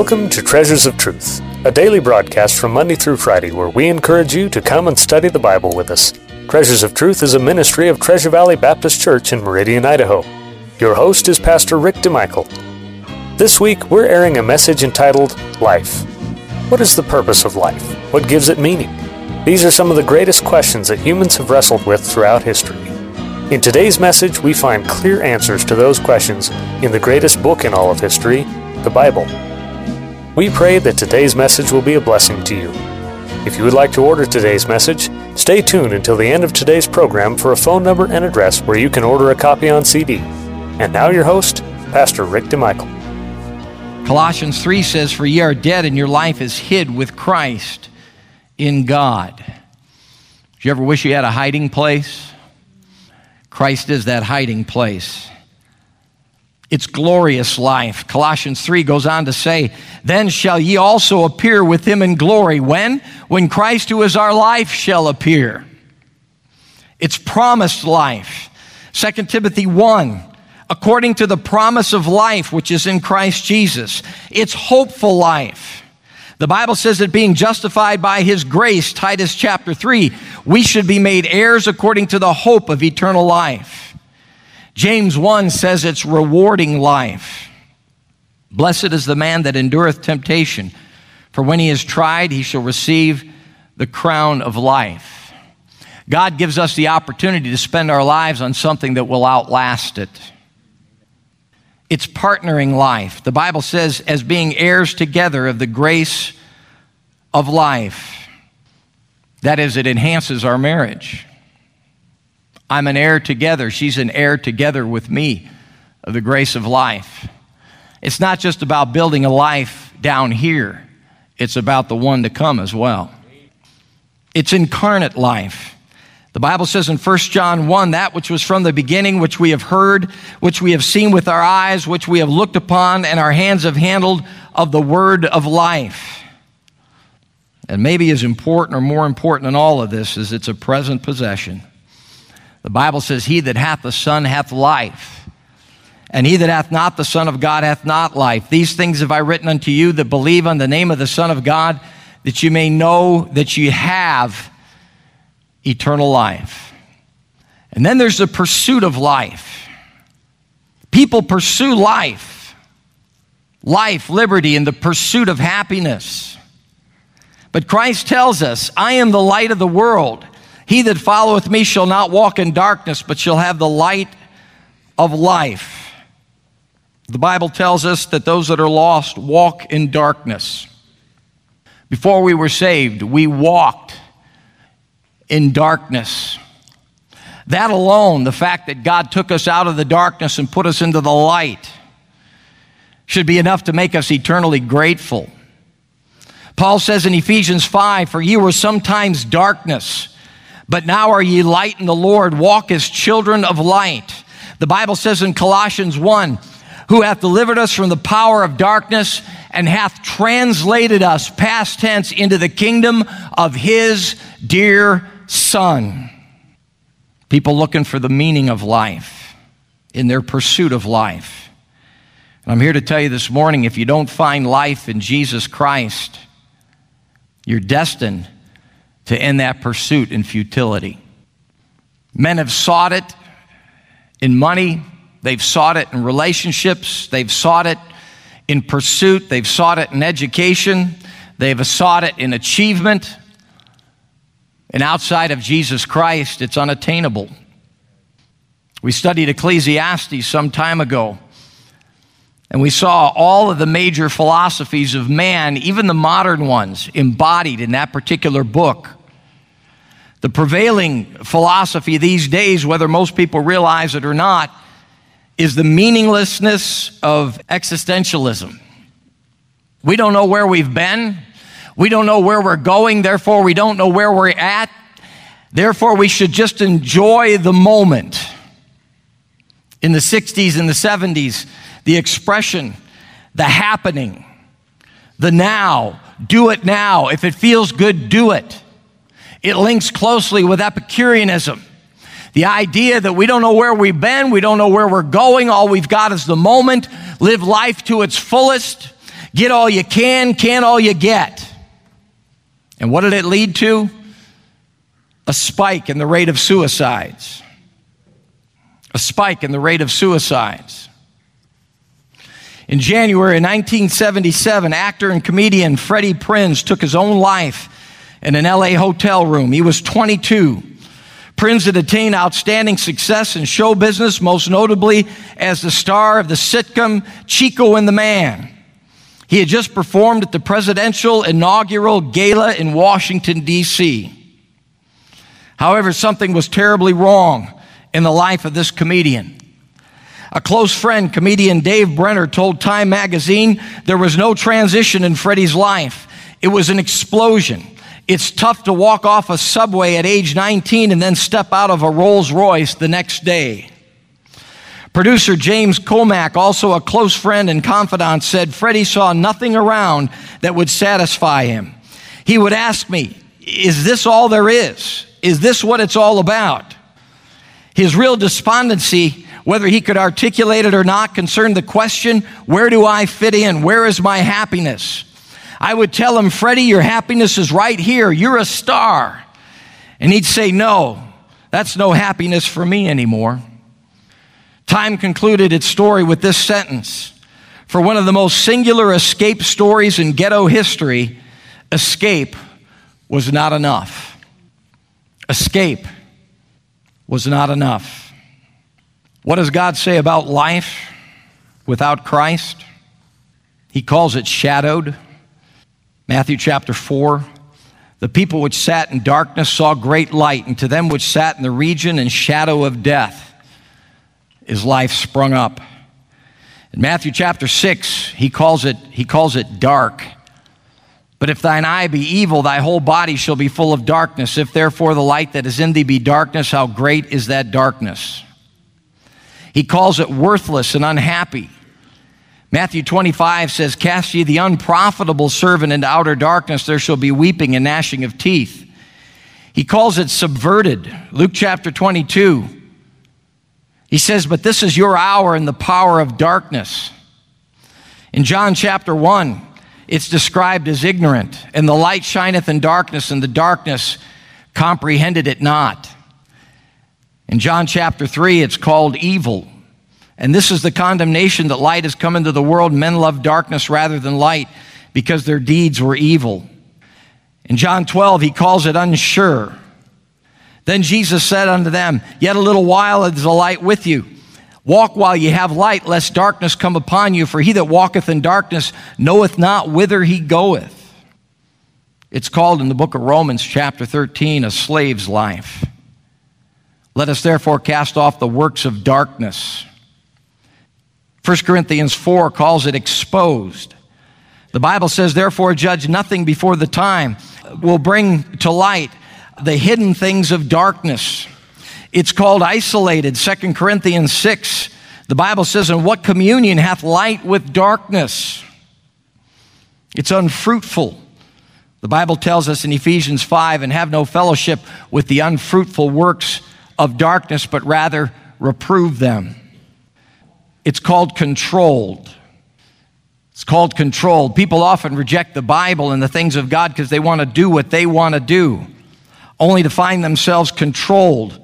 Welcome to Treasures of Truth, a daily broadcast from Monday through Friday where we encourage you to come and study the Bible with us. Treasures of Truth is a ministry of Treasure Valley Baptist Church in Meridian, Idaho. Your host is Pastor Rick DeMichael. This week, we're airing a message entitled Life. What is the purpose of life? What gives it meaning? These are some of the greatest questions that humans have wrestled with throughout history. In today's message, we find clear answers to those questions in the greatest book in all of history, the Bible. We pray that today's message will be a blessing to you. If you would like to order today's message, stay tuned until the end of today's program for a phone number and address where you can order a copy on CD. And now, your host, Pastor Rick DeMichael. Colossians 3 says, For ye are dead, and your life is hid with Christ in God. Do you ever wish you had a hiding place? Christ is that hiding place. It's glorious life. Colossians 3 goes on to say, Then shall ye also appear with him in glory. When? When Christ, who is our life, shall appear. It's promised life. 2 Timothy 1 according to the promise of life which is in Christ Jesus. It's hopeful life. The Bible says that being justified by his grace, Titus chapter 3, we should be made heirs according to the hope of eternal life. James 1 says it's rewarding life. Blessed is the man that endureth temptation, for when he is tried, he shall receive the crown of life. God gives us the opportunity to spend our lives on something that will outlast it. It's partnering life. The Bible says, as being heirs together of the grace of life. That is, it enhances our marriage. I'm an heir together. She's an heir together with me of the grace of life. It's not just about building a life down here, it's about the one to come as well. It's incarnate life. The Bible says in 1 John 1 that which was from the beginning, which we have heard, which we have seen with our eyes, which we have looked upon, and our hands have handled of the word of life. And maybe as important or more important than all of this is it's a present possession. The Bible says, He that hath the Son hath life, and he that hath not the Son of God hath not life. These things have I written unto you that believe on the name of the Son of God, that you may know that you have eternal life. And then there's the pursuit of life. People pursue life, life, liberty, and the pursuit of happiness. But Christ tells us, I am the light of the world. He that followeth me shall not walk in darkness, but shall have the light of life. The Bible tells us that those that are lost walk in darkness. Before we were saved, we walked in darkness. That alone, the fact that God took us out of the darkness and put us into the light, should be enough to make us eternally grateful. Paul says in Ephesians 5 For ye were sometimes darkness, but now are ye light in the Lord. Walk as children of light. The Bible says in Colossians 1 Who hath delivered us from the power of darkness and hath translated us, past tense, into the kingdom of his dear son. People looking for the meaning of life in their pursuit of life. And I'm here to tell you this morning if you don't find life in Jesus Christ, you're destined to end that pursuit in futility. Men have sought it in money, they've sought it in relationships, they've sought it in pursuit, they've sought it in education, they've sought it in achievement. And outside of Jesus Christ, it's unattainable. We studied Ecclesiastes some time ago, and we saw all of the major philosophies of man, even the modern ones, embodied in that particular book. The prevailing philosophy these days, whether most people realize it or not, is the meaninglessness of existentialism. We don't know where we've been. We don't know where we're going, therefore, we don't know where we're at. Therefore, we should just enjoy the moment. In the 60s and the 70s, the expression, the happening, the now, do it now. If it feels good, do it. It links closely with Epicureanism. The idea that we don't know where we've been, we don't know where we're going, all we've got is the moment, live life to its fullest, Get all you can, can all you get. And what did it lead to? A spike in the rate of suicides. A spike in the rate of suicides. In January 1977, actor and comedian Freddie Prinze took his own life in an LA hotel room. He was 22. Prinze had attained outstanding success in show business, most notably as the star of the sitcom Chico and the Man. He had just performed at the presidential inaugural gala in Washington, D.C. However, something was terribly wrong in the life of this comedian. A close friend, comedian Dave Brenner, told Time magazine there was no transition in Freddie's life. It was an explosion. It's tough to walk off a subway at age 19 and then step out of a Rolls Royce the next day. Producer James Komack, also a close friend and confidant, said Freddie saw nothing around that would satisfy him. He would ask me, Is this all there is? Is this what it's all about? His real despondency, whether he could articulate it or not, concerned the question where do I fit in? Where is my happiness? I would tell him, Freddie, your happiness is right here. You're a star. And he'd say, No, that's no happiness for me anymore. Time concluded its story with this sentence For one of the most singular escape stories in ghetto history, escape was not enough. Escape was not enough. What does God say about life without Christ? He calls it shadowed. Matthew chapter 4. The people which sat in darkness saw great light, and to them which sat in the region and shadow of death, is life sprung up. In Matthew chapter 6, he calls it, he calls it dark. But if thine eye be evil, thy whole body shall be full of darkness. If therefore the light that is in thee be darkness, how great is that darkness? He calls it worthless and unhappy. Matthew 25 says, Cast ye the unprofitable servant into outer darkness, there shall be weeping and gnashing of teeth. He calls it subverted. Luke chapter 22. He says, But this is your hour in the power of darkness. In John chapter 1, it's described as ignorant, and the light shineth in darkness, and the darkness comprehended it not. In John chapter 3, it's called evil. And this is the condemnation that light has come into the world. Men love darkness rather than light because their deeds were evil. In John 12, he calls it unsure. Then Jesus said unto them, Yet a little while is the light with you. Walk while ye have light, lest darkness come upon you, for he that walketh in darkness knoweth not whither he goeth. It's called in the book of Romans, chapter 13, a slave's life. Let us therefore cast off the works of darkness. 1 Corinthians 4 calls it exposed. The Bible says, therefore, judge nothing before the time will bring to light the hidden things of darkness. It's called isolated. 2 Corinthians 6. The Bible says, And what communion hath light with darkness? It's unfruitful. The Bible tells us in Ephesians 5 and have no fellowship with the unfruitful works of darkness, but rather reprove them. It's called controlled. It's called controlled. People often reject the Bible and the things of God because they want to do what they want to do only to find themselves controlled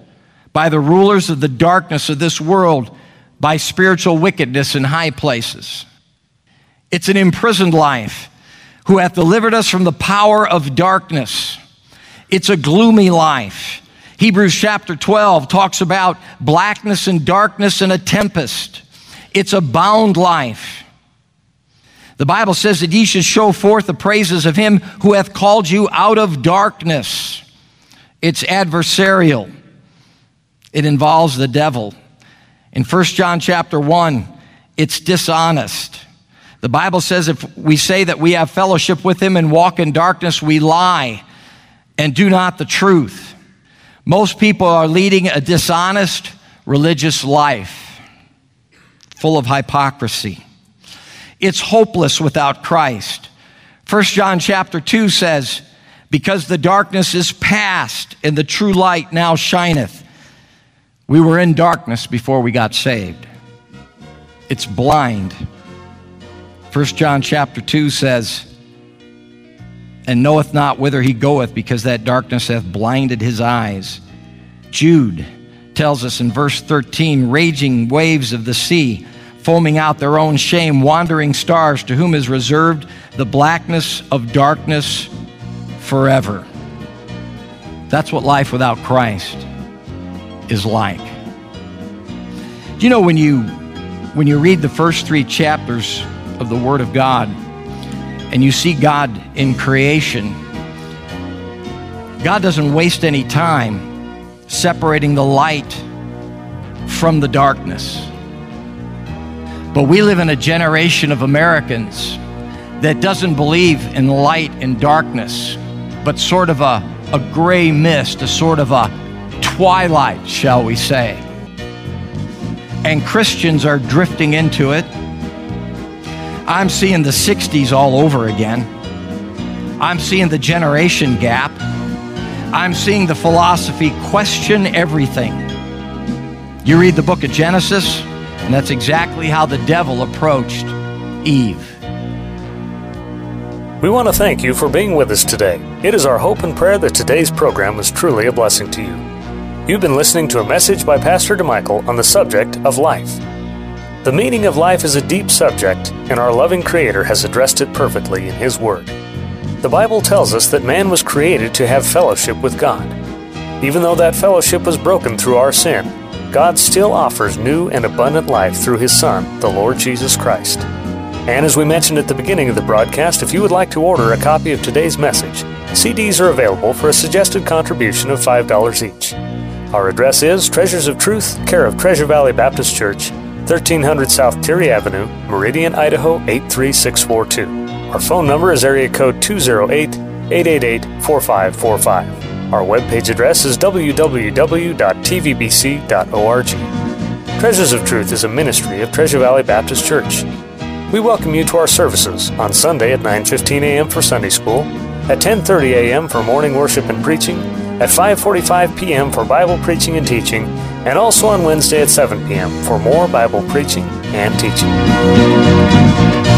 by the rulers of the darkness of this world, by spiritual wickedness in high places. It's an imprisoned life who hath delivered us from the power of darkness. It's a gloomy life. Hebrews chapter 12 talks about blackness and darkness and a tempest. It's a bound life. The Bible says that ye should show forth the praises of him who hath called you out of darkness it's adversarial. It involves the devil. In 1 John chapter 1, it's dishonest. The Bible says if we say that we have fellowship with him and walk in darkness, we lie and do not the truth. Most people are leading a dishonest religious life, full of hypocrisy. It's hopeless without Christ. 1 John chapter 2 says, because the darkness is past and the true light now shineth. We were in darkness before we got saved. It's blind. 1 John chapter 2 says, And knoweth not whither he goeth, because that darkness hath blinded his eyes. Jude tells us in verse 13, Raging waves of the sea, foaming out their own shame, wandering stars, to whom is reserved the blackness of darkness forever. That's what life without Christ is like. Do you know when you when you read the first 3 chapters of the word of God and you see God in creation God doesn't waste any time separating the light from the darkness. But we live in a generation of Americans that doesn't believe in light and darkness, but sort of a, a gray mist, a sort of a twilight, shall we say. And Christians are drifting into it. I'm seeing the 60s all over again. I'm seeing the generation gap. I'm seeing the philosophy question everything. You read the book of Genesis, and that's exactly how the devil approached Eve. We want to thank you for being with us today. It is our hope and prayer that today's program was truly a blessing to you. You've been listening to a message by Pastor DeMichael on the subject of life. The meaning of life is a deep subject, and our loving Creator has addressed it perfectly in His Word. The Bible tells us that man was created to have fellowship with God. Even though that fellowship was broken through our sin, God still offers new and abundant life through His Son, the Lord Jesus Christ. And as we mentioned at the beginning of the broadcast, if you would like to order a copy of today's message, CDs are available for a suggested contribution of $5 each. Our address is Treasures of Truth, care of Treasure Valley Baptist Church, 1300 South Terry Avenue, Meridian, Idaho 83642. Our phone number is area code 208 888 4545. Our webpage address is www.tvbc.org. Treasures of Truth is a ministry of Treasure Valley Baptist Church. We welcome you to our services on Sunday at 9:15 a.m. for Sunday School, at 10:30 a.m. for morning worship and preaching, at 5:45 p.m. for Bible preaching and teaching, and also on Wednesday at 7 p.m. for more Bible preaching and teaching.